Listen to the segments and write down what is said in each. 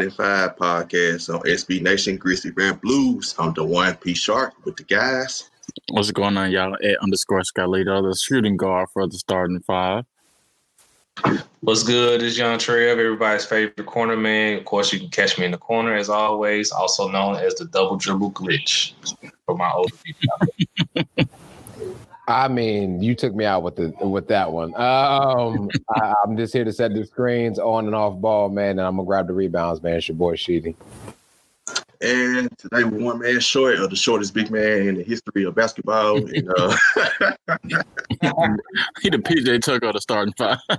Welcome back to the Starting Five podcast on SB Nation Grizzly Bear Blues. I'm the one P Shark with the guys. What's going on, y'all? At underscore Scalito, the shooting guard for the Starting Five. What's good? It's Young Trev, everybody's favorite corner man. Of course, you can catch me in the corner as always, also known as the double dribble glitch for my older people. I mean, you took me out with the with that one. Um, I, am just here to set the screens on and off ball, man, and I'm gonna grab the rebounds, man. It's your boy Sheedy. And today we're one man short of the shortest big man in the history of basketball. and, uh, he the PJ Tucker the starting five.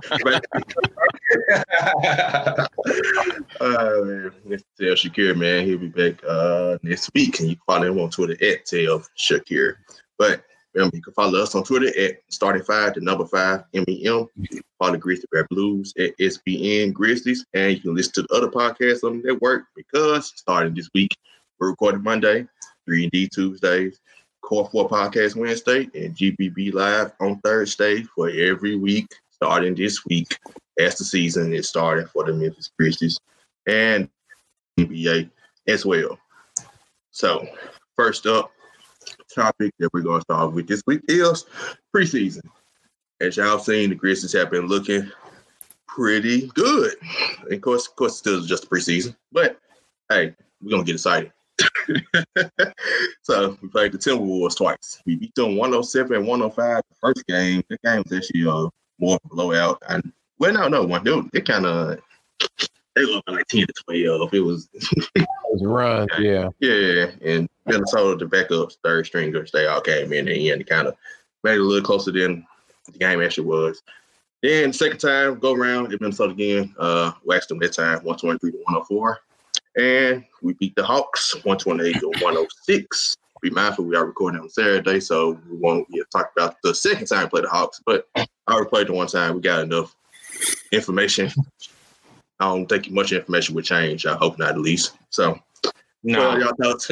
uh, man, let's tell Shakir, man, he'll be back uh, next week. And you can follow him on Twitter at tell Shakir. But Remember, you can follow us on Twitter at starting five, the number five, MEM. Follow the Grizzly Bear Blues at SBN Grizzlies. And you can listen to the other podcasts on the network because starting this week, we're recording Monday, 3 and D Tuesdays, Core 4 Podcast Wednesday, and GBB Live on Thursday for every week starting this week as the season is starting for the Memphis Grizzlies and NBA as well. So, first up, topic that we're going to start with this week is preseason. As y'all seen, the Grizzlies have been looking pretty good. And of course, of course, still just preseason, but hey, we're gonna get excited. so we played the Timberwolves twice. We beat them 107 and 105 the first game. The game was actually uh, more of a blowout. And well, no, no, one. They, they kind of they looked like 10 to 12. It was, it was run, yeah. Yeah. And Minnesota, the backups, third stringers, they all came in and end kind of made it a little closer than the game actually was. Then second time, go around in Minnesota again, uh, waxed them that time, 123 to 104. And we beat the Hawks, 128 to 106. Be mindful we are recording on Saturday, so we won't yeah, talk about the second time we played the Hawks, but I already played the one time. We got enough information I don't think much information would change. I hope not, at least. So, no. y'all thoughts?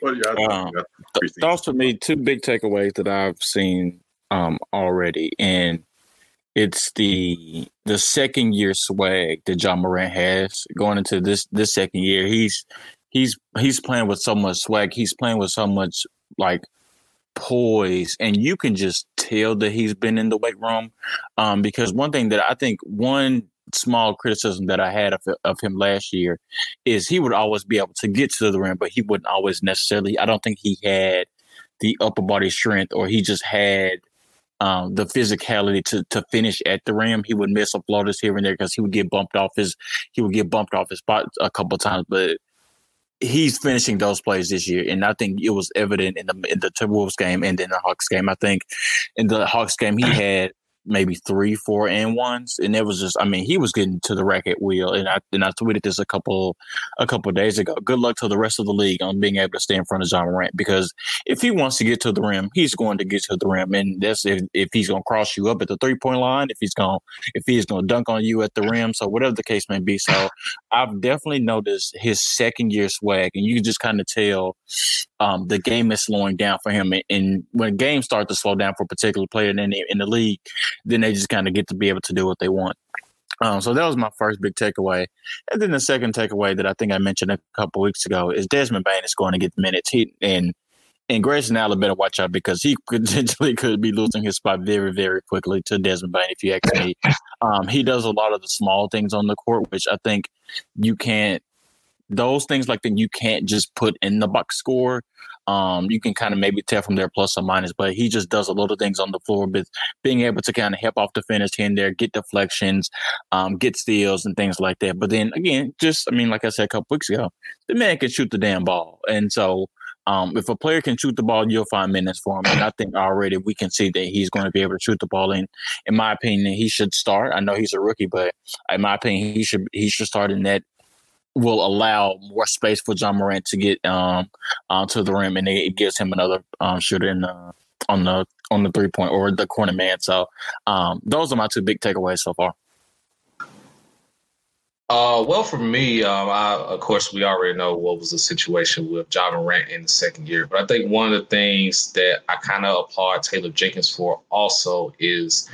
what are y'all um, th- thoughts for me? Two big takeaways that I've seen um, already, and it's the the second year swag that Ja Morant has going into this this second year. He's he's he's playing with so much swag. He's playing with so much like poise and you can just tell that he's been in the weight room um, because one thing that i think one small criticism that i had of, of him last year is he would always be able to get to the rim but he wouldn't always necessarily i don't think he had the upper body strength or he just had um, the physicality to to finish at the rim. He would miss a floaters here and there because he would get bumped off his he would get bumped off his spot a couple times. But he's finishing those plays this year, and I think it was evident in the in the Timberwolves game and in the Hawks game. I think in the Hawks game he had maybe three, four and ones, and it was just. I mean, he was getting to the racket wheel, and I and I tweeted this a couple a couple days ago. Good luck to the rest of the league on being able to stay in front of Ja Morant because if he wants to get to the rim, he's going to get to the rim, and that's if, if he's going to cross you up at the three point line, if he's going if he's going to dunk on you at the rim, so whatever the case may be. So I've definitely noticed his second year swag, and you can just kind of tell um, the game is slowing down for him. And when games start to slow down for a particular player in the, in the league, then they just kind of get to be able to do what they want. Um, so that was my first big takeaway. And then the second takeaway that I think I mentioned a couple weeks ago is Desmond Bane is going to get the minutes. He, and and Grayson Allen better watch out because he potentially could be losing his spot very, very quickly to Desmond Bane. if you ask me. Um, he does a lot of the small things on the court, which I think you can't those things like that you can't just put in the box score. Um, you can kind of maybe tell from their plus or minus, but he just does a lot of things on the floor, but being able to kind of help off finish here and there, get deflections, um, get steals and things like that. But then again, just I mean, like I said a couple weeks ago, the man can shoot the damn ball, and so um, if a player can shoot the ball, you'll find minutes for him. And I think already we can see that he's going to be able to shoot the ball. And in my opinion, he should start. I know he's a rookie, but in my opinion, he should he should start in that will allow more space for Ja Morant to get um onto the rim, and it, gives him another um, shooter in the, on the on the three point or the corner man. So um, those are my two big takeaways so far. Uh, well, for me, um, I, of course, we already know what was the situation with Ja Morant in the second year. But I think one of the things that I kind of applaud Taylor Jenkins for also is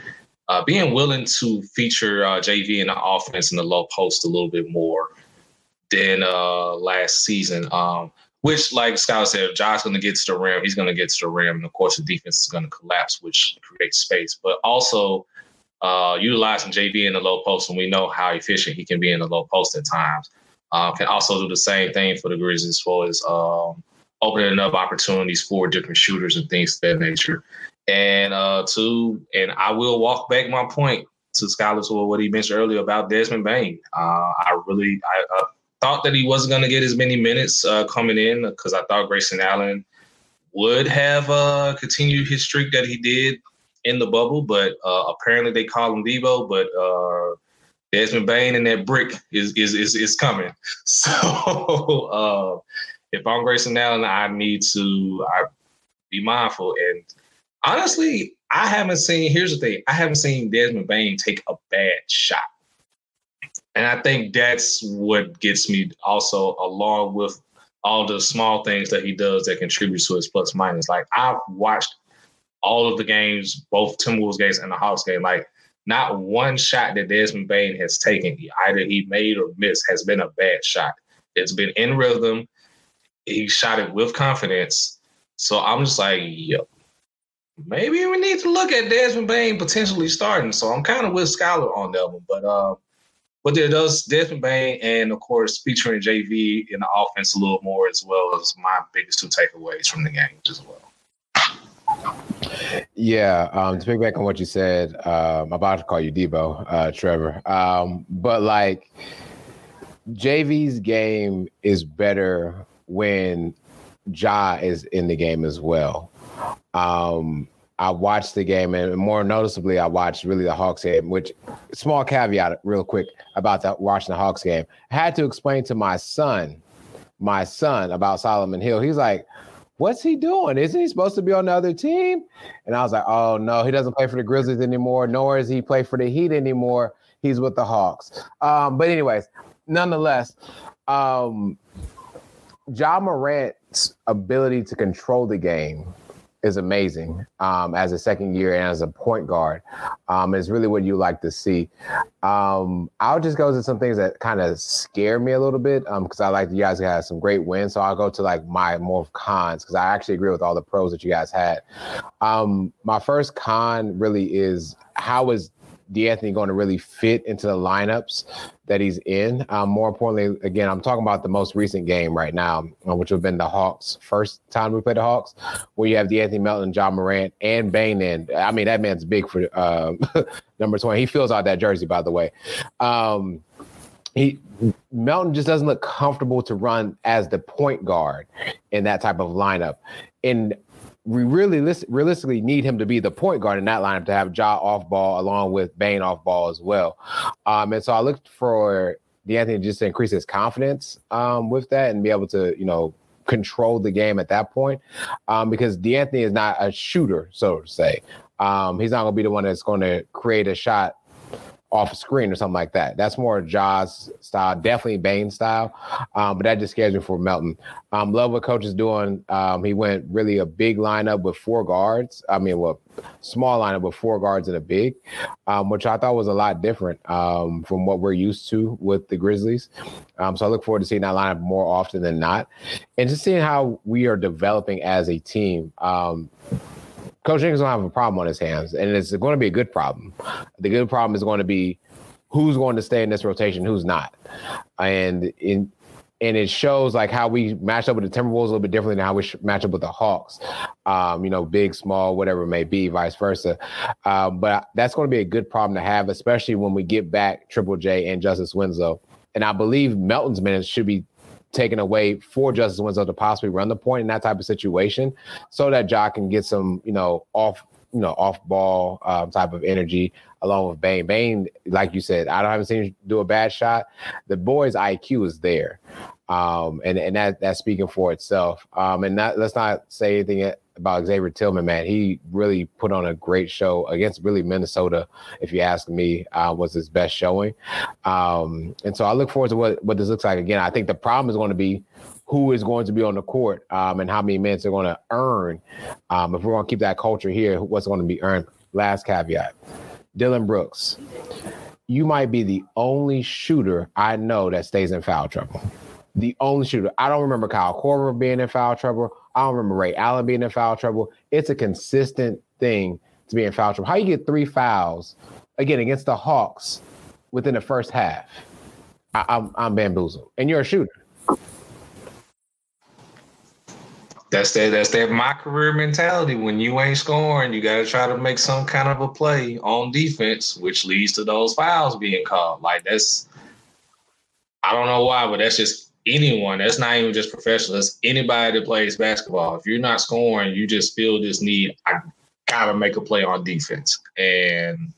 uh, being willing to feature uh, JV in the offense in the low post a little bit more than uh, last season. Um, which, like Scott said, if Josh's going to get to the rim, he's going to get to the rim, and of course, the defense is going to collapse, which creates space. But also uh, utilizing JV in the low post, and we know how efficient he can be in the low post at times. Uh, can also do the same thing for the Grizzlies as far as um, opening up opportunities for different shooters and things of that nature. And uh, two, and I will walk back my point to Skylar to what he mentioned earlier about Desmond Bane. Uh, I really I uh, thought that he wasn't going to get as many minutes uh, coming in because I thought Grayson Allen would have uh, continued his streak that he did in the bubble, but uh, apparently they call him Debo, but uh, Desmond Bane and that brick is is is, is coming. So uh, if I'm Grayson Allen, I need to I be mindful. And honestly, I haven't seen. Here's the thing: I haven't seen Desmond Bane take a bad shot, and I think that's what gets me also, along with all the small things that he does that contributes to his plus minus. Like I've watched all of the games, both Timberwolves games and the Hawks game. Like not one shot that Desmond Bane has taken, either he made or missed, has been a bad shot. It's been in rhythm. He shot it with confidence. So I'm just like, yo, maybe we need to look at Desmond Bane potentially starting. So I'm kind of with Skylar on that one. But uh, but there does Desmond Bane and of course featuring JV in the offense a little more as well as my biggest two takeaways from the game as well. Yeah, um, to back on what you said, um, I'm about to call you Debo, uh, Trevor. Um, but like JV's game is better when Ja is in the game as well. Um, I watched the game, and more noticeably, I watched really the Hawks game. Which small caveat, real quick about that watching the Hawks game. I had to explain to my son, my son about Solomon Hill. He's like, what's he doing? Isn't he supposed to be on the other team? And I was like, oh no, he doesn't play for the Grizzlies anymore, nor is he play for the Heat anymore. He's with the Hawks. Um, but anyways, nonetheless, um, Ja Morant's ability to control the game is amazing um, as a second year and as a point guard. Um, is really what you like to see. Um, I'll just go to some things that kind of scare me a little bit because um, I like you guys had some great wins. So I'll go to like my more cons because I actually agree with all the pros that you guys had. Um, my first con really is how is De'Anthony going to really fit into the lineups that he's in. Um, more importantly, again, I'm talking about the most recent game right now, uh, which would have been the Hawks' first time we played the Hawks, where you have De'Anthony Melton, Ja Morant, and Bane in. I mean, that man's big for um, number 20. He fills out that jersey, by the way. Um, he Melton just doesn't look comfortable to run as the point guard in that type of lineup. And we really realistically need him to be the point guard in that lineup to have Ja off ball along with Bane off ball as well. Um, and so I looked for De'Anthony just to increase his confidence um, with that and be able to, you know, control the game at that point um, because De'Anthony is not a shooter, so to say. Um, he's not going to be the one that's going to create a shot off screen or something like that. That's more Ja's style, definitely Bane style. Um, but that just scares me for Melton. Um, love what coach is doing. Um, he went really a big lineup with four guards. I mean, well, small lineup with four guards and a big, um, which I thought was a lot different um, from what we're used to with the Grizzlies. Um, so I look forward to seeing that lineup more often than not, and just seeing how we are developing as a team. Coach Jenkins gonna have a problem on his hands, and it's going to be a good problem. The good problem is going to be who's going to stay in this rotation, who's not, and in and it shows like how we match up with the Timberwolves a little bit differently than how we match up with the Hawks. Um, you know, big, small, whatever it may be, vice versa. Uh, but that's going to be a good problem to have, especially when we get back Triple J and Justice Winslow. And I believe Melton's minutes should be taken away for Justice Winslow to possibly run the point in that type of situation, so that Jock can get some, you know, off, you know, off ball um, type of energy along with Bane. Bane, like you said, I don't haven't seen him do a bad shot. The boy's IQ is there, um, and and that that's speaking for itself. Um, and not, let's not say anything about Xavier Tillman, man. He really put on a great show against really Minnesota, if you ask me, uh, was his best showing. Um, and so I look forward to what, what this looks like again. I think the problem is going to be who is going to be on the court um, and how many minutes they're going to earn. Um, if we're going to keep that culture here, what's going to be earned? Last caveat. Dillon Brooks, you might be the only shooter I know that stays in foul trouble. The only shooter. I don't remember Kyle Korver being in foul trouble. I don't remember Ray Allen being in foul trouble. It's a consistent thing to be in foul trouble. How you get three fouls again against the Hawks within the first half? I, I'm I'm bamboozled. And you're a shooter. That's that. That's that my career mentality. When you ain't scoring, you got to try to make some kind of a play on defense, which leads to those fouls being called. Like that's, I don't know why, but that's just anyone. That's not even just professionals. That's anybody that plays basketball. If you're not scoring, you just feel this need. I gotta make a play on defense, and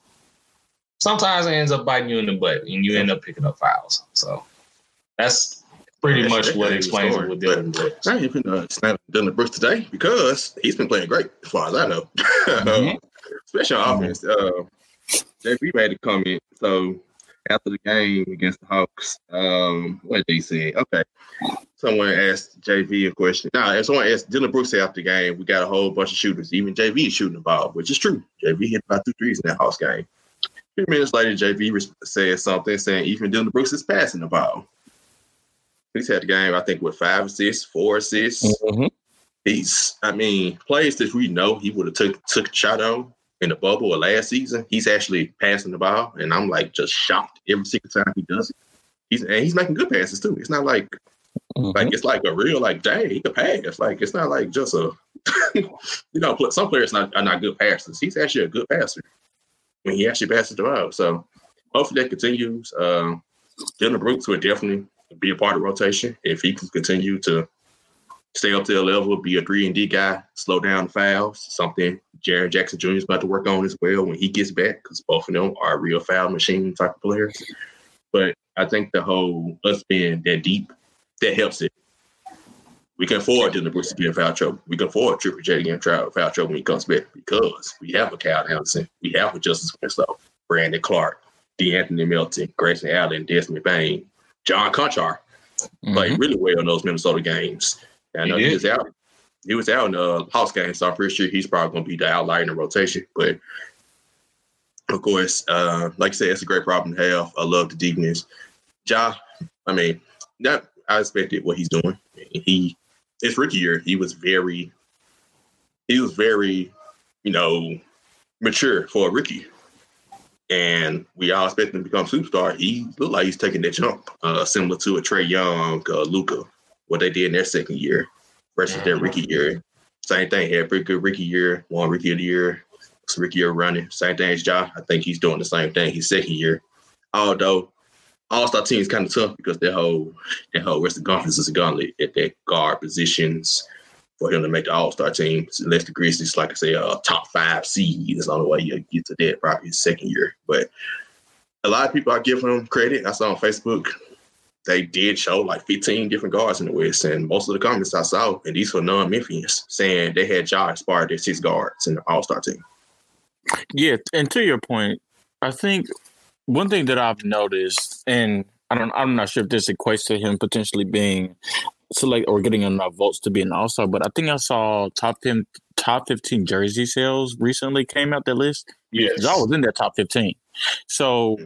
sometimes it ends up biting you in the butt, and you end up picking up fouls. So that's pretty yeah, much what explains it with Dillon Brooks. I even uh, snap Dillon Brooks today because he's been playing great as far as I know. Mm-hmm. Especially on mm-hmm. offense. Uh, JV made a comment. So after the game against the Hawks, um, what did he say? Okay. Someone asked JV a question. Now, if someone asked Dillon Brooks after the game, we got a whole bunch of shooters. Even JV is shooting the ball, which is true. JV hit about two threes in that Hawks game. A few minutes later, JV said something saying even Dillon Brooks is passing the ball. He's had the game, I think, with five assists, four assists. Mm-hmm. He's, I mean, players that we know he would have took took a shot on in the bubble or last season. He's actually passing the ball, and I'm like just shocked every single time he does it. He's and he's making good passes too. It's not like mm-hmm. like it's like a real like dang he can pass. Like it's not like just a you know some players not, are not good passers. He's actually a good passer when he actually passes the ball. So hopefully that continues. Um, Dillon Brooks would definitely be a part of rotation if he can continue to stay up to the level, be a three and D guy, slow down the fouls, something Jaren Jackson Jr. is about to work on as well when he gets back, because both of them are real foul machine type of players. But I think the whole us being that deep, that helps it. We can afford Dillon Brooks to be in foul trouble. We can afford Triple J to get in foul trouble when he comes back because we have a Kyle Anderson, we have a Justice Winslow, Brandon Clarke, De'Anthony Melton, Grayson Allen, Desmond Bane, John Konchar mm-hmm. played really well in those Minnesota games. And he, he was out. He was out in the house game, so I'm pretty sure he's probably going to be the outlier in the rotation. But of course, uh, like I said, it's a great problem to have. I love the deepness. Ja, I mean, that I expected what he's doing. He, his rookie year, he was very, he was very, you know, mature for a rookie and we all expect him to become superstar. He looked like he's taking that jump, uh, similar to a Trae Young, uh, Luka, what they did in their second year versus their rookie year. Same thing. Had a pretty good rookie year, won rookie of the year, some rookie year running. Same thing as Ja. I think he's doing the same thing. His second year, although All Star team is kind of tough because their whole their whole rest of the conference is a gauntlet at their guard positions for him to make the All Star team. Unless the Grizzlies, like I say, a top five seed is the only way you get to that probably his second year. But a lot of people are giving him credit. I saw on Facebook they did show like 15 different guards in the West, and most of the comments I saw, and these were non-Memphians, saying they had Ja inspired their six guards in the All Star team. Yeah, and to your point, I think one thing that I've noticed, and I don't, I'm not sure if this equates to him potentially being select or getting enough votes to be an all star. But I think I saw top ten, top fifteen jersey sales recently came out the list. Yeah, I was in that top fifteen. So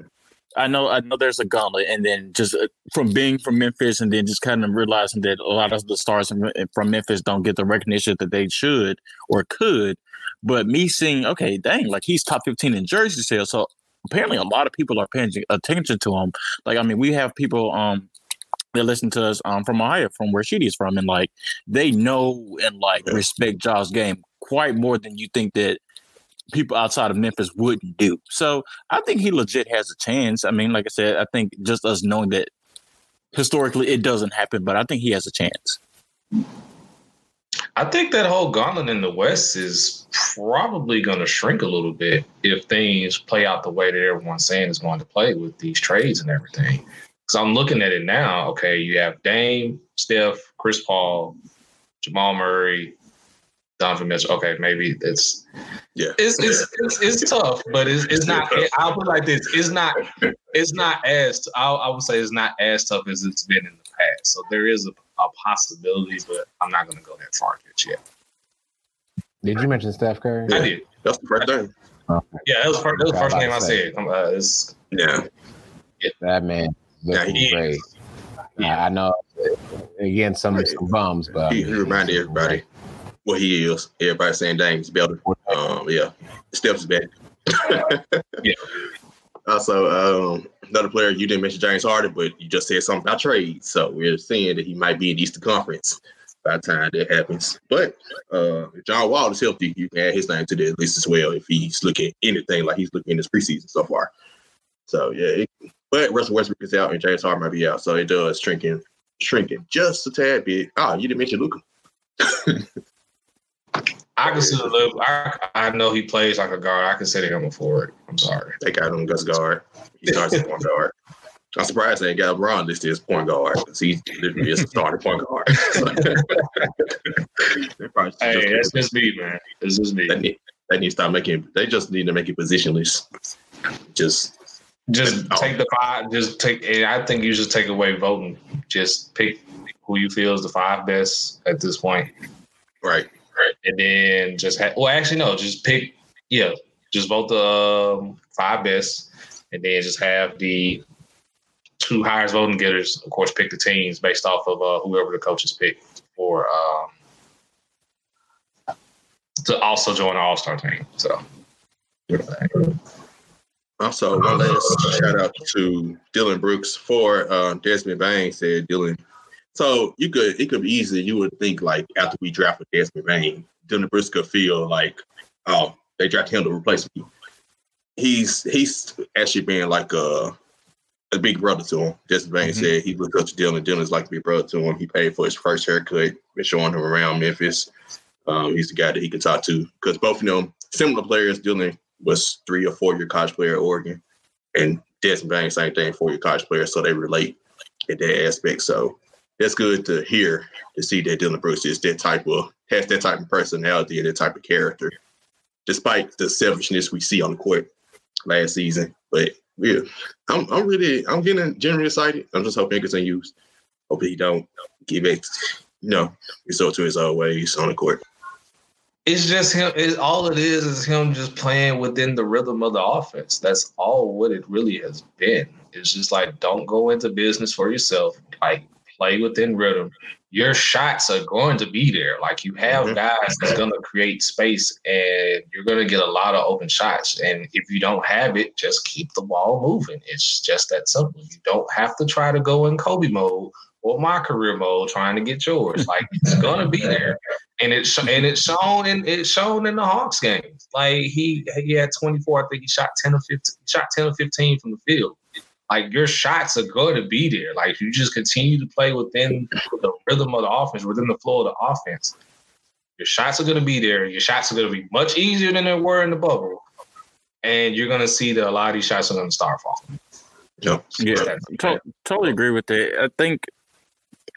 I know I know there's a gauntlet, and then just uh, from being from Memphis, and then just kind of realizing that a lot of the stars from Memphis don't get the recognition that they should or could. But me seeing, okay, dang, like he's top fifteen in jersey sales, so apparently a lot of people are paying attention to him. Like, I mean, we have people um that listen to us um, from Ohio, from where Sheedy's from, and like they know and like yeah. respect Ja's game quite more than you think that people outside of Memphis wouldn't do. So I think he legit has a chance. I mean, like I said, I think just us knowing that historically it doesn't happen, but I think he has a chance. I think that whole gauntlet in the West is probably going to shrink a little bit if things play out the way that everyone's saying is going to play with these trades and everything. Because I'm looking at it now. Okay, you have Dame, Steph, Chris Paul, Jamal Murray, Donovan Mitchell. Okay, maybe it's yeah, it's it's, it's, it's tough, but it's, it's not. I'll put it like this: it's not it's not as I, I would say it's not as tough as it's been in the past. So there is a, a possibility, but I'm not going to go that far just yet. Did you mention Steph Curry? I did. That's the first thing. Yeah, that was, first, that was the first name I said. Uh, it's, yeah. yeah. That man looking yeah, great. Yeah. I know again some some bums, but he, he reminded everybody what he is. Everybody saying dang he's better. Um yeah. Steps back. yeah. Also, um, another player you didn't mention James Harden, but you just said something about trade. So we're seeing that he might be in the Eastern Conference by the time that happens. But uh, if John Wall is healthy, you can add his name to the list as well if he's looking anything like he's looking in his preseason so far. So yeah, it, but Russell Westbrook is out and James Harden might be out, so it does shrinking, shrinking just a tad bit. Oh, you didn't mention Luka. I consider Luke. I, I know he plays like a guard. I consider him a forward. I'm sorry. They got him as guard. He starts as point guard. I'm surprised they ain't got LeBron listed as point guard because he literally is a starting point guard. hey, that's just me, man. This is me. They need, they need to start making. They just need to make it positionless. Just just take the five. Just take. And I think you should take away voting. Just pick who you feel is the five best at this point. Right. And then just have. Well, actually, no. Just pick. Yeah. Just vote the um, five best, and then just have the two highest voting getters. Of course, pick the teams based off of uh, whoever the coaches pick for um, to also join the All Star team. So. Also, one last shout out to Dillon Brooks for uh, Desmond Bane said Dillon. So you could it could be easy. You would think like after we drafted Desmond Dillon Brooks could feel like, oh, they drafted him to replace me. He's he's actually been like a a big brother to him. Desmond Bane mm-hmm. said he looked up to Dillon. Dillon's like a big brother to him. He paid for his first haircut. Been showing him around Memphis. Um, he's the guy that he can talk to because both of them similar players. Dillon was three or four year college player at Oregon, and Desmond Bane same thing, four year college player, so they relate in that aspect. So that's good to hear to see that Dillon Brooks is that type of has that type of personality and that type of character, despite the selfishness we see on the court last season. But yeah, I'm I'm really I'm getting generally excited. I'm just hoping it continues. Hope he don't give it, you know, resort to his old ways on the court it's just him. It, all it is is him just playing within the rhythm of the offense. That's all what it really has been. It's just like don't go into business for yourself. Like play within rhythm. Your shots are going to be there. Like you have mm-hmm. guys that's going to create space, and you're going to get a lot of open shots. And if you don't have it, just keep the ball moving. It's just that simple. You don't have to try to go in Kobe mode or my career mode trying to get yours. Like it's gonna be there and it's and it's shown in it's shown in the Hawks game. Like he he had 24. I think he shot 10 or 15. Shot 10 or 15 from the field. Like your shots are going to be there. Like you just continue to play within the rhythm of the offense, within the flow of the offense. Your shots are going to be there. Your shots are going to be much easier than they were in the bubble, and you're going to see that a lot of these shots are going to start falling. Yeah, yeah, to- totally agree with that. I think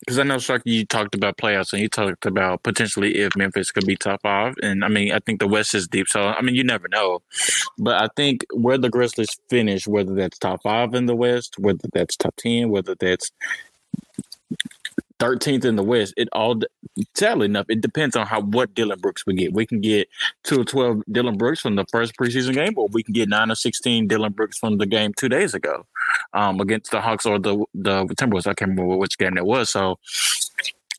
because I know Sharky, you talked about playoffs and you talked about potentially if Memphis could be top five, and I mean I think the West is deep, so I mean you never know, but I think where the Grizzlies finish, whether that's top five in the West, whether that's top ten, whether that's 13th in the West. It all, sadly enough, it depends on how what Dillon Brooks we get. We can get two or 12 Dillon Brooks from the first preseason game, or we can get nine or 16 Dillon Brooks from the game two days ago um, against the Hawks or the, the Timberwolves. I can't remember which game that was. So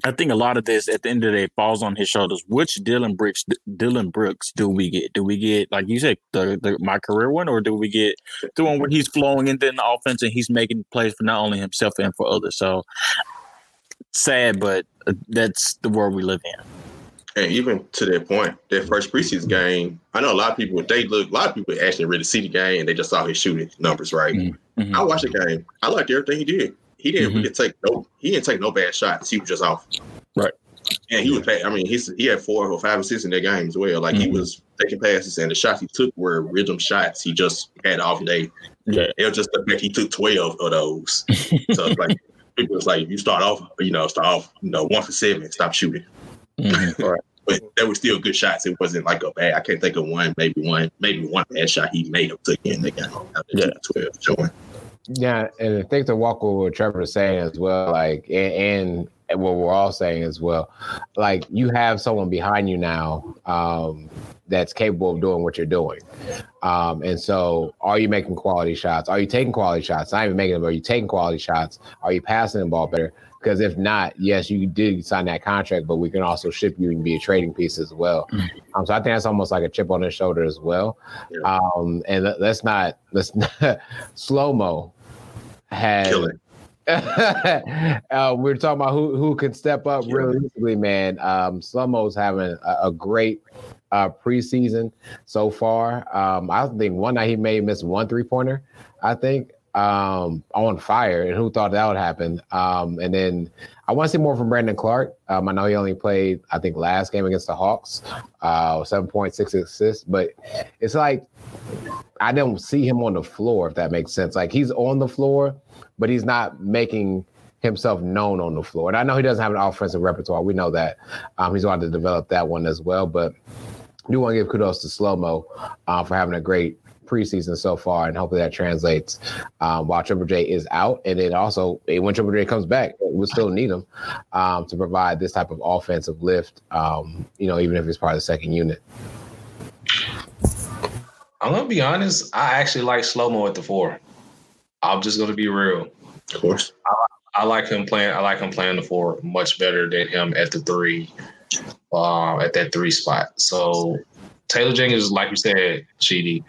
I think a lot of this at the end of the day falls on his shoulders. Which Dillon Brooks Dillon Brooks do we get? Do we get like you said the, the my career one, or do we get the one where he's flowing into the offense and he's making plays for not only himself and for others? So sad, but uh, that's the world we live in. And even to that point, that first preseason game, I know a lot of people they look a lot of people actually really see the game and they just saw his shooting numbers, right? Mm-hmm. I watched the game. I liked everything he did. He didn't mm-hmm. really take no he didn't take no bad shots. He was just off. Right. And he was I mean, he's he had four or five assists in that game as well. Like mm-hmm. he was taking passes and the shots he took were rhythm shots. He just had off day. Yeah. It was just the fact he took twelve of those. so it's like people was like, you start off, you know, start off, you know, one for seven, stop shooting. Mm-hmm. right. But there were still good shots. It wasn't like a bad. I can't think of one, maybe one, maybe one bad shot he made up took in the game. Yeah. 12 Yeah, and I think to walk over what Trevor was saying as well, like, and, and what we're all saying as well. Like you have someone behind you now um, that's capable of doing what you're doing. Um, and so, are you making quality shots? Are you taking quality shots? Not even making them. Are you taking quality shots? Are you passing the ball better? Because if not, yes, you did sign that contract, but we can also ship you and be a trading piece as well. Mm-hmm. Um, so I think that's almost like a chip on his shoulder as well. Um, and let's not let's slow mo had uh, we are talking about who who can step up realistically, man. Um, Slomo's having a, a great uh, preseason so far. Um, I think one night he may miss one three pointer. I think um, on fire, and who thought that would happen? Um, and then I want to see more from Brandon Clarke. Um, I know he only played, I think, last game against the Hawks, uh, seven point six assists, but it's like I don't see him on the floor. If that makes sense, like he's on the floor but he's not making himself known on the floor. And I know he doesn't have an offensive repertoire. We know that. Um, he's going to develop that one as well. But I do want to give kudos to Slow Mo uh, for having a great preseason so far, and hopefully that translates um, while Triple J is out. And then also, when Triple J comes back, we'll still need him um, to provide this type of offensive lift, um, you know, even if it's part of the second unit. I'm going to be honest. I actually like Slow Mo at the four. I'm just gonna be real. Of course. I, I, like him playing. I like him playing the four much better than him at the three, uh, at that three spot. So Taylor Jenkins, like you said, Sheedy,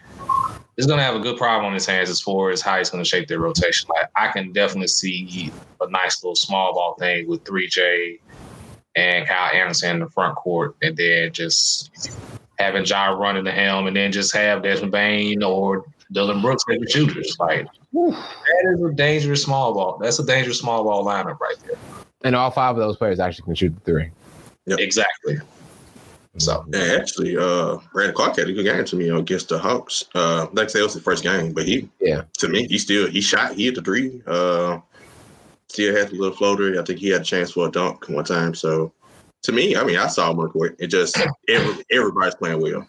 is gonna have a good problem on his hands as far as how he's gonna shape their rotation. Like I can definitely see a nice little small ball thing with three J and Kyle Anderson in the front court, and then just having John running the helm, and then just have Desmond Bane or Dillon Brooks as the shooters. Like that is a dangerous small ball. That's a dangerous small ball lineup right there. And all five of those players actually can shoot the three. Yep. Exactly. So yeah, actually, uh, Brandon Clarke had a good game to me against the Hawks. Uh, like I said, it was the first game, but he, yeah, to me, he still he shot, he hit the three. Uh, still had a little floater. I think he had a chance for a dunk one time. So to me, I mean, I saw him on the court. It just every, everybody's playing well.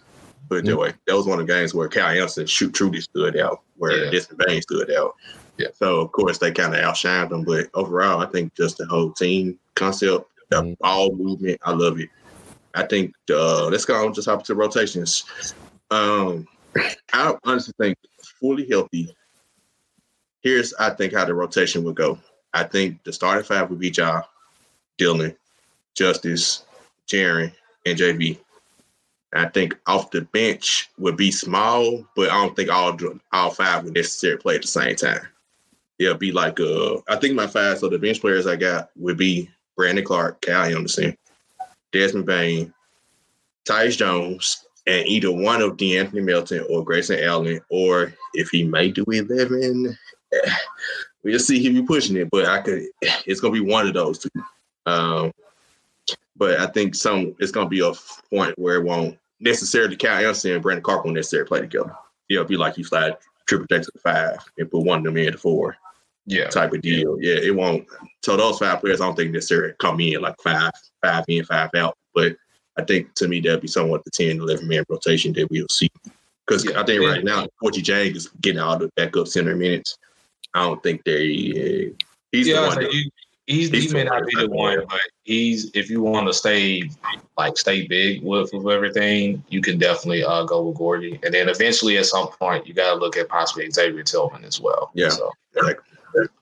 Put it that way. That was one of the games where Cal Anderson shoot truly stood out, where yeah. Desmond Bane stood out. Yeah. So of course they kind of outshined them, but overall, I think just the whole team concept, the mm-hmm. ball movement, I love it. I think uh, let's go on just hop to rotations. Um, I honestly think fully healthy. Here's I think how the rotation would go. I think the starting five would be Ja, Dillon, Justice, Jaren, and JV. I think off the bench would be small, but I don't think all all five would necessarily play at the same time. It'll be like uh, I think my five so the bench players I got would be Brandon Clarke, Kyle Anderson, Desmond Bane, Tyus Jones, and either one of De'Anthony Melton or Grayson Allen, or if he may do eleven, we'll see he pushing it. But I could, it's gonna be one of those two. Um, but I think some it's gonna be a point where it won't necessarily Kyle Anderson and Brandon Clarke won't necessarily play together. It'll be like you slide Triple J to the five and put one of them in the four. Yeah. Type of deal. Yeah, it won't. So those five players, I don't think necessarily come in like five, five in, five out. But I think to me that'd be somewhat the 10, 11 man rotation that we'll see. Because yeah. I think right now, Gorgui Dieng is getting all the backup center minutes. I don't think they. Uh, he's yeah, the one. That, he's, he may not be the one, but he's if you want to stay like stay big with, with everything, you can definitely uh, go with Gorgui, and then eventually at some point you got to look at possibly Xavier Tillman as well. Yeah, so like,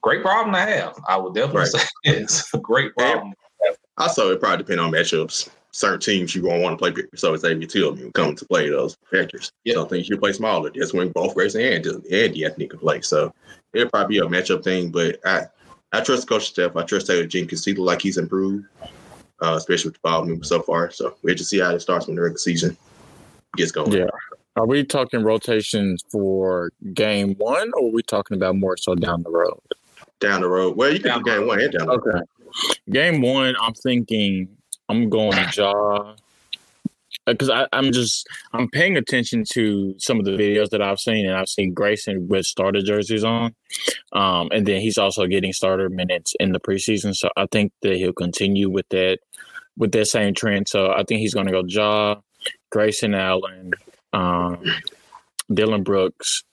great problem to have. I would definitely right. say it's a great problem. Also, it probably depends on matchups. Certain teams you won't want to play bigger, so Xavier Tillman come to play those factors. Yep. Some things you play smaller. That's when both Grayson and and Anthony can play. So it'll probably be a matchup thing, but I I trust Coach Steph. I trust Taylor Jenkins. He look like he's improved, uh, especially with the ball movement so far. So we have to see how it starts when the regular season gets going. Yeah. Are we talking rotations for game one, or are we talking about more so down the road? Down the road. Well, you can do game one and down the okay. road. Game one, I'm thinking I'm going to Jaw because I'm just I'm paying attention to some of the videos that I've seen, and I've seen Grayson with starter jerseys on, um, and then he's also getting starter minutes in the preseason. So I think that he'll continue with that with that same trend. So I think he's going to go Ja, Grayson Allen, um, Dillon Brooks,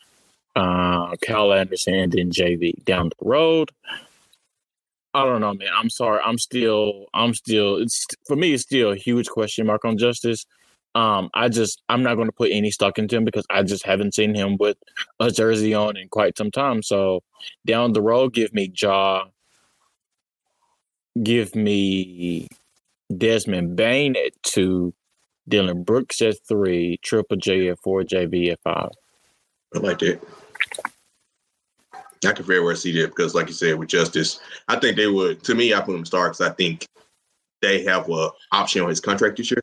uh, Kyle Anderson, and then JV down the road. I don't know, man. I'm sorry. I'm still, I'm still. It's for me. It's still a huge question mark on Justice. Um, I just, I'm not going to put any stock into him because I just haven't seen him with a jersey on in quite some time. So down the road, give me Ja. Give me Desmond Bane at two, Dillon Brooks at three, Triple J at four, JV at five. I like that. I can very well see that because, like you said, with Justice, I think they would. To me, I put him star because I think they have a option on his contract this year,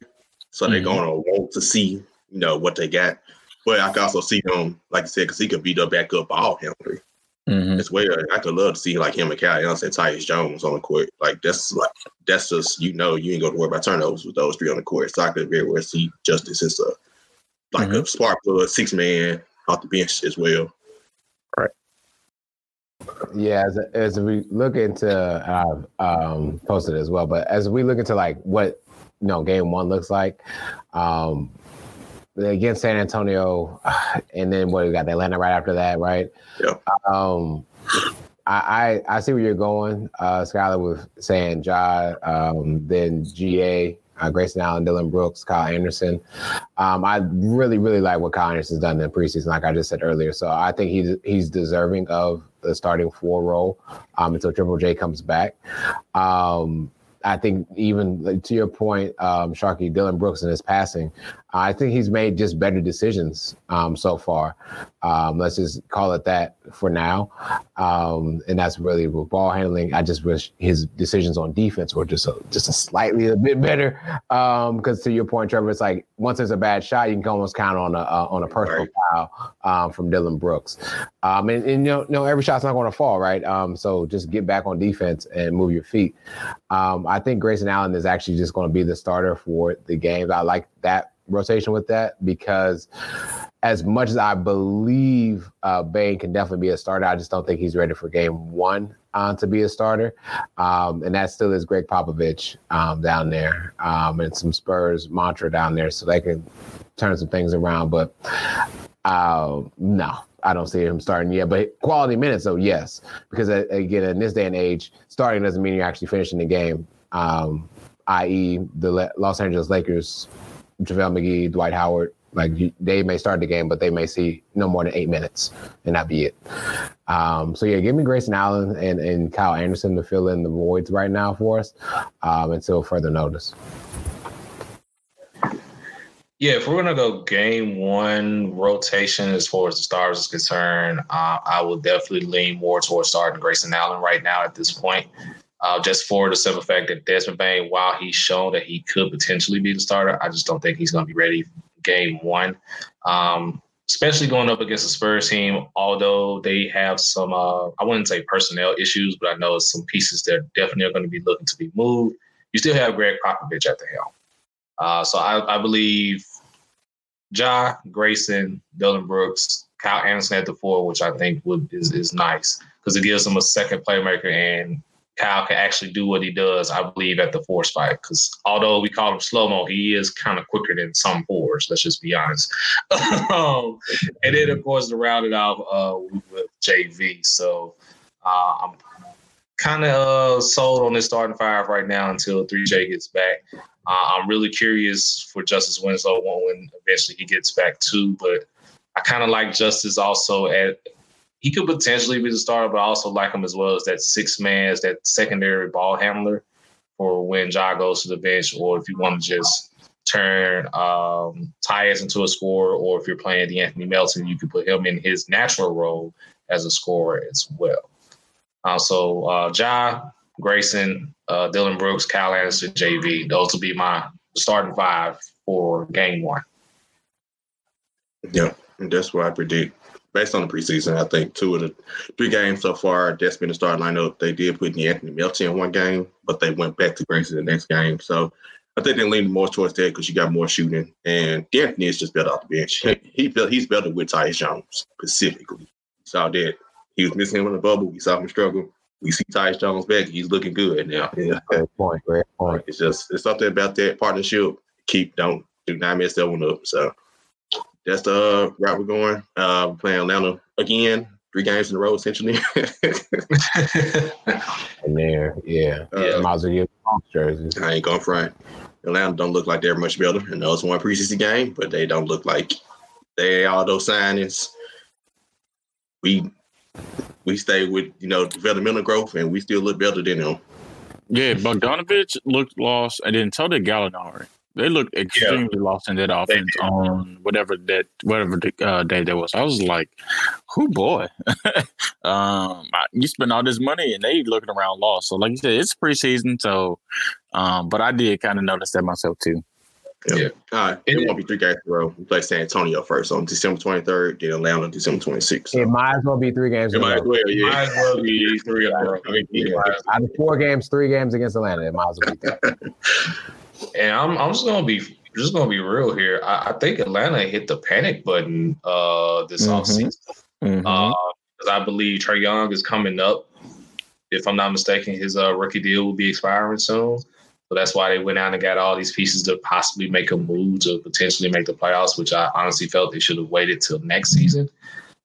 so mm-hmm. they're gonna want to see you know what they got. But I can also see him, like you said, because he can beat up back up all handler mm-hmm. as well. I could love to see like him and Kyle Anderson, Tyus Jones on the court. Like that's like that's just you know you ain't gonna worry about turnovers with those three on the court. So I could very well see Justice as a like mm-hmm. a spark plug, six man off the bench as well. Right. Yeah, as, as we look into, uh, um, posted as well, but as we look into like what you know game one looks like, um, against San Antonio, and then what we got Atlanta right after that, right? Yeah. Um, I, I, I see where you're going, uh, Skylar, with saying Ja, um, then GA, uh, Grayson Allen, Dillon Brooks, Kyle Anderson. Um, I really, really like what Kyle Anderson's done in preseason, like I just said earlier. So I think he's he's deserving of the starting four role um, until Triple J comes back. Um, I think even to your point, um, Sharky Dillon Brooks in his passing, I think he's made just better decisions um, so far. Um, let's just call it that for now. Um, and that's really with ball handling. I just wish his decisions on defense were just a, just a slightly a bit better. Because um, to your point, Trevor, it's like once there's a bad shot, you can almost count on a uh, on a personal right. foul um, from Dillon Brooks. Um, and, and you, know, you know, every shot's not going to fall, right? so just get back on defense and move your feet. I think Grayson Allen is actually just going to be the starter for the games. I like that rotation with that because as much as I believe uh, Bane can definitely be a starter, I just don't think he's ready for game one uh, to be a starter. Um, and that still is Gregg Popovich um, down there um, and some Spurs mantra down there so they can turn some things around. But uh, no, I don't see him starting yet. But quality minutes, though, yes. Because uh, again, in this day and age, starting doesn't mean you're actually finishing the game. Um, i.e., the Los Angeles Lakers JaVale McGee, Dwight Howard, like they may start the game, but they may see no more than eight minutes, and that be it. Um, so yeah, give me Grayson Allen and, and Kyle Anderson to fill in the voids right now for us um, until further notice. Yeah, if we're gonna go game one rotation as far as the stars is concerned, uh, I will definitely lean more towards starting Grayson Allen right now at this point. Uh, just for the simple fact that Desmond Bane, while he's shown that he could potentially be the starter, I just don't think he's going to be ready game one. Um, especially going up against the Spurs team, although they have some, uh, I wouldn't say personnel issues, but I know some pieces that definitely are going to be looking to be moved. You still have Gregg Popovich at the helm. Uh, so I, I, believe Ja, Grayson, Dillon Brooks, Kyle Anderson at the four, which I think would is, is nice because it gives them a second playmaker and Kyle can actually do what he does, I believe, at the force spot. Because although we call him slow mo, he is kind of quicker than some fours. Let's just be honest. um, and then, of course, to round it off uh, with JV. So uh, I'm kind of uh, sold on this starting five right now until 3J gets back. Uh, I'm really curious for Justice Winslow when eventually he gets back too. But I kind of like Justice also at he could potentially be the starter, but I also like him as well as that six man, as that secondary ball handler for when Ja goes to the bench, or if you want to just turn um, Tyus into a scorer, or if you're playing De'Anthony Melton, you could put him in his natural role as a scorer as well. Uh, so uh, Ja, Grayson, uh, Dillon Brooks, Kyle Anderson, JV. Those will be my starting five for game one. Yeah, that's what I predict based on the preseason, I think two of the three games so far, that's been the starting lineup. They did put Anthony Melton in one game, but they went back to Grayson the next game. So I think they're leaning more towards that because you got more shooting. And Anthony is just better off the bench. he he's better with Tyus Jones specifically. Saw that he was missing him in the bubble. We saw him struggle. We see Tyus Jones back. He's looking good now. Yeah. Great point. Great point. It's just it's something about that partnership. Keep don't do not mess that one up. So that's the uh, route we're going. Uh, we're playing Atlanta again, three games in a row essentially. and there, yeah, uh, yeah. Might as well get jerseys. I ain't going front. Atlanta don't look like they're much better. And that was one preseason game, but they don't look like they all those signings. We we stay with you know developmental growth, and we still look better than them. Yeah, Bogdanovic looked lost, and then so did Gallinari. They looked extremely yeah. lost in that offense on whatever that whatever the, uh, day that was. I was like, "Who boy? um, you spend all this money and they looking around lost." So, like you said, it's preseason. So, um, but I did kind of notice that myself too. Yeah. yeah. All right. It, it won't be three games in a row. We play San Antonio first on December 23rd, then Atlanta December 26th. So. It might as well be three games. It might as well, yeah. Might as well be three in a row. I mean, yeah. Out of four games, three games against Atlanta. It might as well be three. and I'm, I'm just going to be just gonna be real here. I, I, think Atlanta hit the panic button uh, this mm-hmm. offseason. Mm-hmm. Uh, because I believe Trae Young is coming up. If I'm not mistaken, his uh, rookie deal will be expiring soon. So that's why they went out and got all these pieces to possibly make a move to potentially make the playoffs, which I honestly felt they should have waited till next season.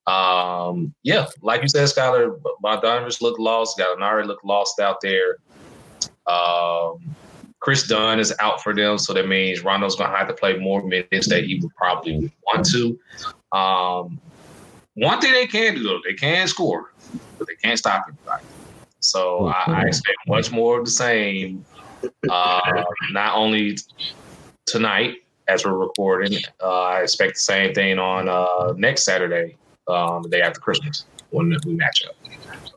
Um, yeah, like you said, Skylar, Bogdanovic looked lost. Gallinari looked lost out there. Um, Kris Dunn is out for them, so that means Rondo's going to have to play more minutes that he would probably want to. Um, one thing they can do though, they can score, but they can't stop anybody. So I, I expect much more of the same uh, not only tonight as we're recording, uh, I expect the same thing on uh, next Saturday, um, the day after Christmas, when we match up.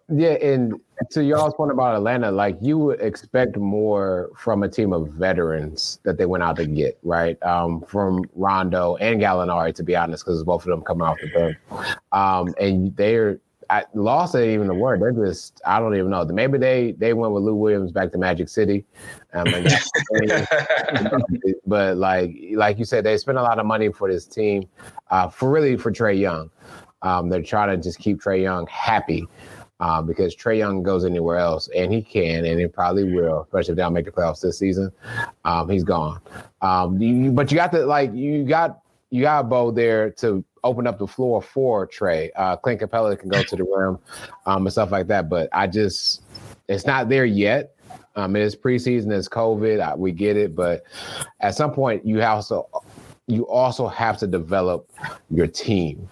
Yeah, and to y'all's point about Atlanta, like you would expect more from a team of veterans that they went out to get, right? Um, from Rondo and Gallinari, to be honest, because both of them coming off the bench, um, and they're I, lost ain't even the word. They're just I don't even know. Maybe they they went with Lou Williams back to Magic City, um, but like like you said, they spent a lot of money for this team, uh, for really for Trae Young. Um, they're trying to just keep Trae Young happy. Uh, because Trae Young goes anywhere else, and he can, and he probably will, especially if they don't make the playoffs this season. Um, he's gone. Um, you, but you got to like you got you got Bo there to open up the floor for Trae. Uh, Clint Capela can go to the rim um, and stuff like that. But I just, it's not there yet. Um, it is preseason, it's COVID. I, we get it, but at some point, you also you also have to develop your team.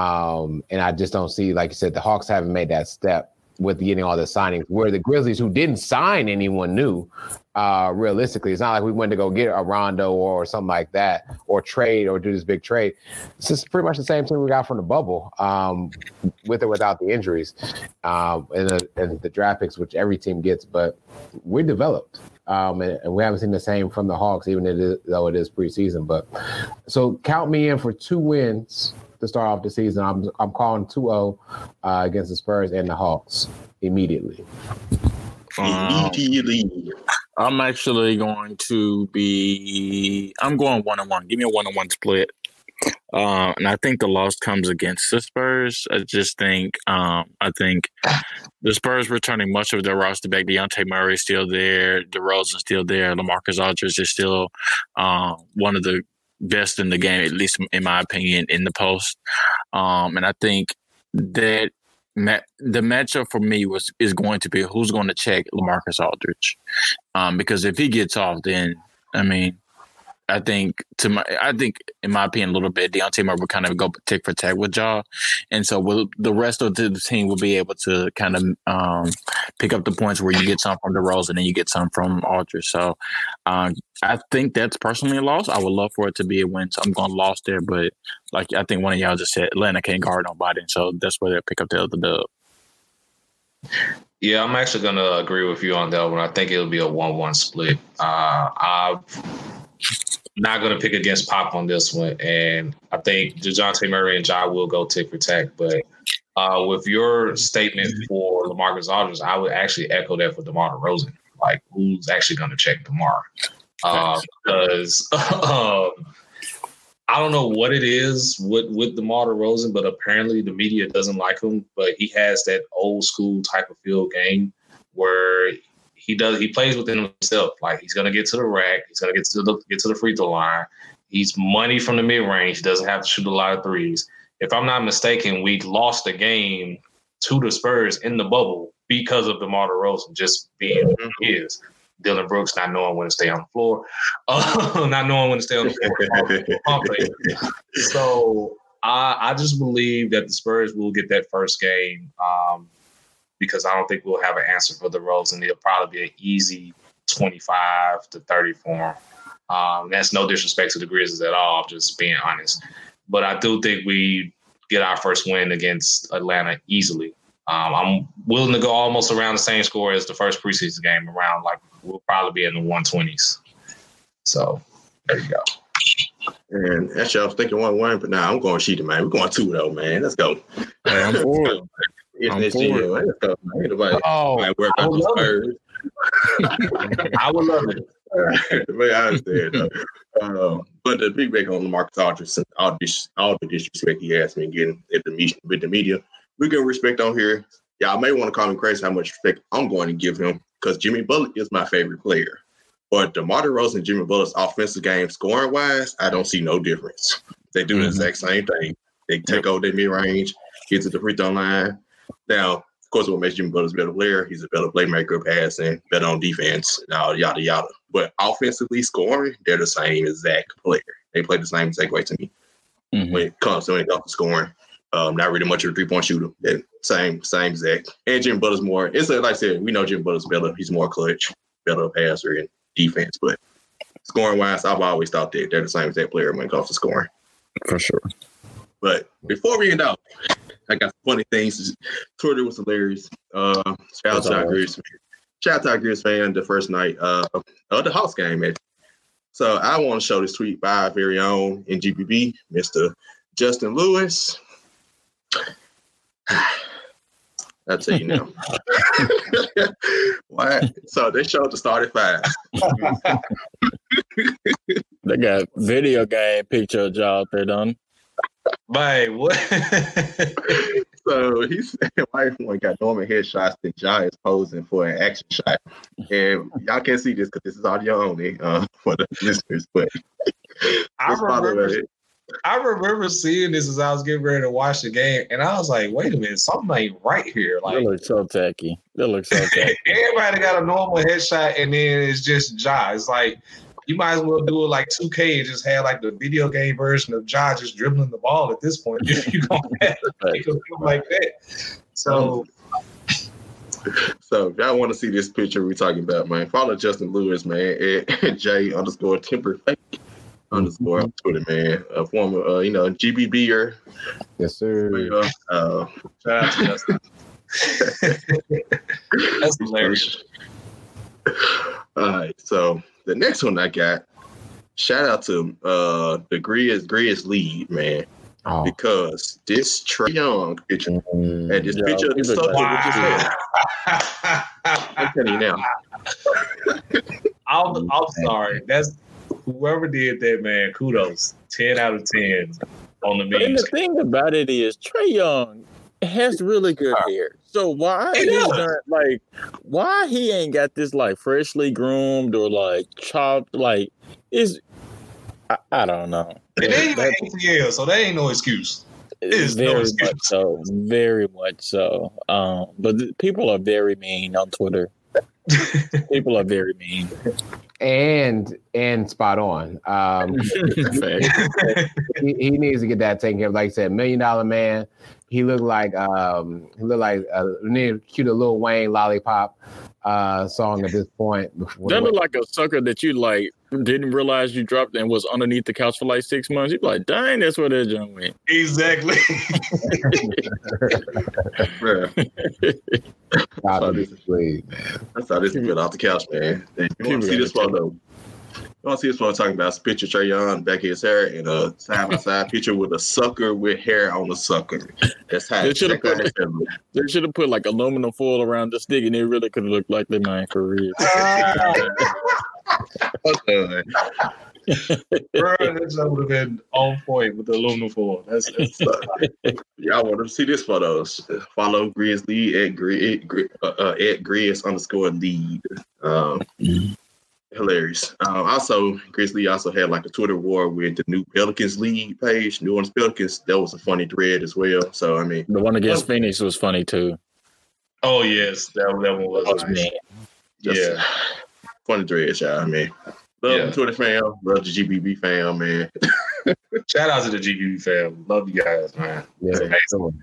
Um, and I just don't see, like you said, the Hawks haven't made that step with getting all the signings. Where the Grizzlies, who didn't sign anyone new, uh, realistically, it's not like we went to go get a Rondo or, something like that, or trade or do this big trade. It's just pretty much the same thing we got from the bubble, um, with or without the injuries, um, and, the, and the draft picks, which every team gets. But we're developed. Um, and, and, we haven't seen the same from the Hawks, even though it is preseason. But so count me in for two wins to start off the season. I'm I'm calling 2-0 uh, against the Spurs and the Hawks immediately. Um, I'm actually going to be. I'm going one on one. Give me a one on one split. Uh, and I think the loss comes against the Spurs. I just think, um, I think the Spurs returning much of their roster back. Dejounte Murray is still there. DeRozan's still there. LaMarcus Aldridge is still uh, one of the best in the game, at least in my opinion, in the post. Um, and I think that ma- the matchup for me was is going to be who's going to check LaMarcus Aldridge, um, because if he gets off, then I mean I think to my, I think in my opinion, a little bit, Dejounte Murray will kind of go tick for tack with Ja, and so will, the rest of the team will be able to kind of um, pick up the points where you get some from DeRozan and then you get some from Aldridge. So uh, I think that's personally a loss. I would love for it to be a win. So I'm going lost there, but like I think one of y'all just said, Atlanta can't guard nobody, so that's where they'll pick up the other dub. Yeah, I'm actually gonna agree with you on that one. I think it'll be a one-one split. Uh, I've not going to pick against Pop on this one. And I think DeJounte Murray and Ja will go tick for tack. But uh, with your statement for LaMarcus Aldridge, I would actually echo that for DeMar DeRozan. Like, who's actually going to check DeMar? Uh, because um, I don't know what it is with, with DeMar DeRozan, but apparently the media doesn't like him. But he has that old school type of field game where he does he plays within himself. Like he's gonna get to the rack, he's gonna get to the get to the free throw line. He's money from the mid range. He doesn't have to shoot a lot of threes. if I'm not mistaken, we lost the game to the Spurs in the bubble because of DeMar DeRozan just being who he is. Dillon Brooks not knowing when to stay on the floor, uh, not knowing when to stay on the floor. so I, I just believe that the Spurs will get that first game um, because I don't think we'll have an answer for the roles, and It'll probably be an easy 25 to 30 for him. Um, that's no disrespect to the Grizzlies at all, just being honest. But I do think we get our first win against Atlanta easily. Um, I'm willing to go almost around the same score as the first preseason game, around like we'll probably be in the 120s. So there you go. And actually, I was thinking one one, but now nah, I'm going Sheeta, man. We're going two though, man. Let's go. Hey, I'm for it. I'm for it. Let's go, man. Anybody, oh, work I, would I would love it. but I understand. Um, but the big break on Marcus Aldridge, all, this, all the disrespect he has been getting at the media, with the media, we get respect on here. Y'all may want to call me crazy how much respect I'm going to give him because Jimmy Butler is my favorite player. But DeMar DeRozan and Jimmy Butler's offensive game, scoring wise, I don't see no difference. They do mm-hmm. the exact same thing. They take over their mid range, get to the free throw line. Now, of course, what makes Jimmy Butler a better player? He's a better playmaker, passing, better on defense, now yada yada. But offensively scoring, they're the same exact player. They play the same exact way to me mm-hmm. when it comes to when it comes to scoring. Um, not really much of a three point shooter. Same, same exact. And Jim Butler's more. It's like I said, we know Jim Butler's better. He's more clutch, better passer and defense. But scoring wise, I've always thought that they're the same exact player when it comes to scoring. For sure. But before we end out, I got funny things. Twitter was hilarious. Uh, shout out to Grizz. Shout out to Grizz fan the first night uh, of the house game. Actually. So I want to show this tweet by our very own NGPB, Mr. Justin Lewis. I'll tell you now. Why? So they showed the starting five. they got video game picture of y'all there done. Man, what? so he said wife one got Norman headshots that Ja is posing for an action shot. And y'all can't see this because this is audio only uh, for the listeners, but I remember I remember seeing this as I was getting ready to watch the game, and I was like, "Wait a minute, something ain't right here." Like, they look so tacky. They look so tacky. everybody got a normal headshot, and then it's just Ja. It's like you might as well do it like 2K and just have like the video game version of Ja just dribbling the ball at this point. you don't have to make them like that. So. So if y'all want to see this picture we're talking about, man, follow Justin Lewis, man, at J underscore temper fake underscore on Twitter, man. A former, uh, you know, GBBer. Yes, sir. Uh, That's hilarious. All right, so the next one I got, shout out to uh the Grizz Grizz lead, man. Oh. Because this Trae Young picture mm, and this yeah, picture of the stuff wow. I'm telling you now. I'm, I'm sorry. That's whoever did that, man, kudos. 10 out of 10 on the memes. And the thing about it is, Trae Young has really good hair. So why he's not like why he ain't got this like freshly groomed or like chopped like is I, I don't know. It ain't even ATL, so that ain't no excuse. It's very no excuse. much so, very much so. Um, but th- people are very mean on Twitter. people are very mean and and spot on. Um, he, he, needs to get that taken care of. Like I said, million dollar man. He looked like um, he looked like a cute little Wayne lollipop uh, song at this point. That looked like a sucker that you like didn't realize you dropped and was underneath the couch for like six months. You'd be like, dang, that's where that junk went. Exactly. That's this man. That's how this is off the couch, man. You want to see this photo? You want to see this photo talking about? picture Trae Young back his hair in a side by side picture with a sucker with hair on the sucker. That's how they should have put. They should have put like aluminum foil around the stick, and it really could have looked like they mine for real. Ah. Bro, that would have been on point with the aluminum foil. That's, that's y'all want to see this photos? Follow Grizzly at Grizz uh, uh, at Grizz underscore lead. Um, hilarious. Um, also, Grizzly also had like a Twitter war with the new Pelicans league page, New Orleans Pelicans. That was a funny thread as well. So I mean, the one against Phoenix was funny too. Oh yes, that, that one was, was nice. yeah, funny thread, y'all. I mean, love yeah. the Twitter fam, love the GBB fam, man. Shout out to the GBB fam, love you guys, man. Yeah, amazing.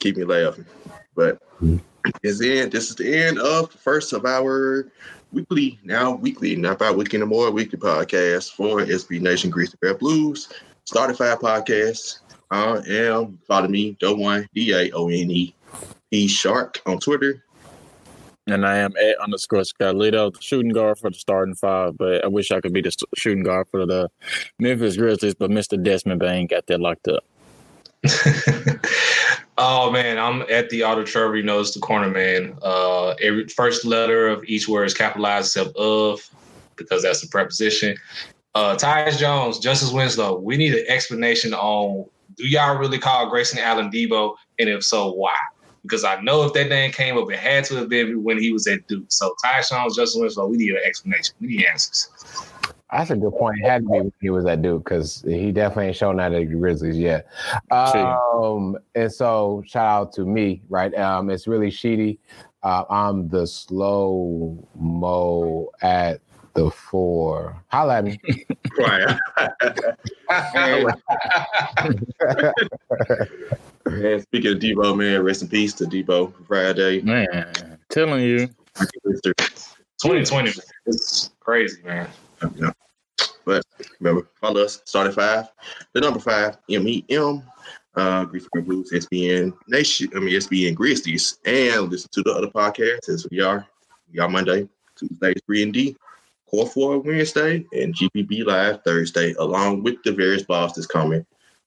Keep me laughing, but. Mm-hmm. Is in. This is the end of the first of our weekly, now weekly, not by weekly anymore, weekly podcast for SB Nation Grizzly Bear Blues. Started five podcasts. I am follow me, Do one D A O N E P Shark on Twitter. And I am at underscore Scalito, the shooting guard for the starting five, but I wish I could be the shooting guard for the Memphis Grizzlies, but Mr. Desmond Bane got that locked up. Oh man, I'm at the auto Trevor. You know, it's the corner man. Uh, every first letter of each word is capitalized except of, because that's the preposition. Uh, Tyus Jones, Justice Winslow. We need an explanation on do y'all really call Grayson Allen Debo, and if so, why? Because I know if that name came up, it had to have been when he was at Duke. So Tyus Jones, Justice Winslow, we need an explanation. We need answers. That's a good point. It had to be when he was at Duke because he definitely ain't shown that at the Grizzlies yet. Um, and so shout out to me, right? Um, it's really Sheedy. Uh, I'm the slow mo at the four. Holla at me. right. man, speaking of Debo, man, rest in peace to Debo Friday. Man, telling you. 2020, it's crazy, man. Yeah. But remember, follow us, started five, the number five, M-E-M, uh, Grief and Blues, SBN Nation, I mean, SBN Grizzlies, and listen to the other podcasts as we are. We are Monday, Tuesday, 3 and D, Core 4 Wednesday, and GPB Live Thursday, along with the various balls that's coming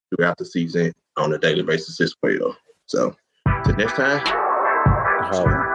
throughout the season on a daily basis as well. So, till next time. Peace.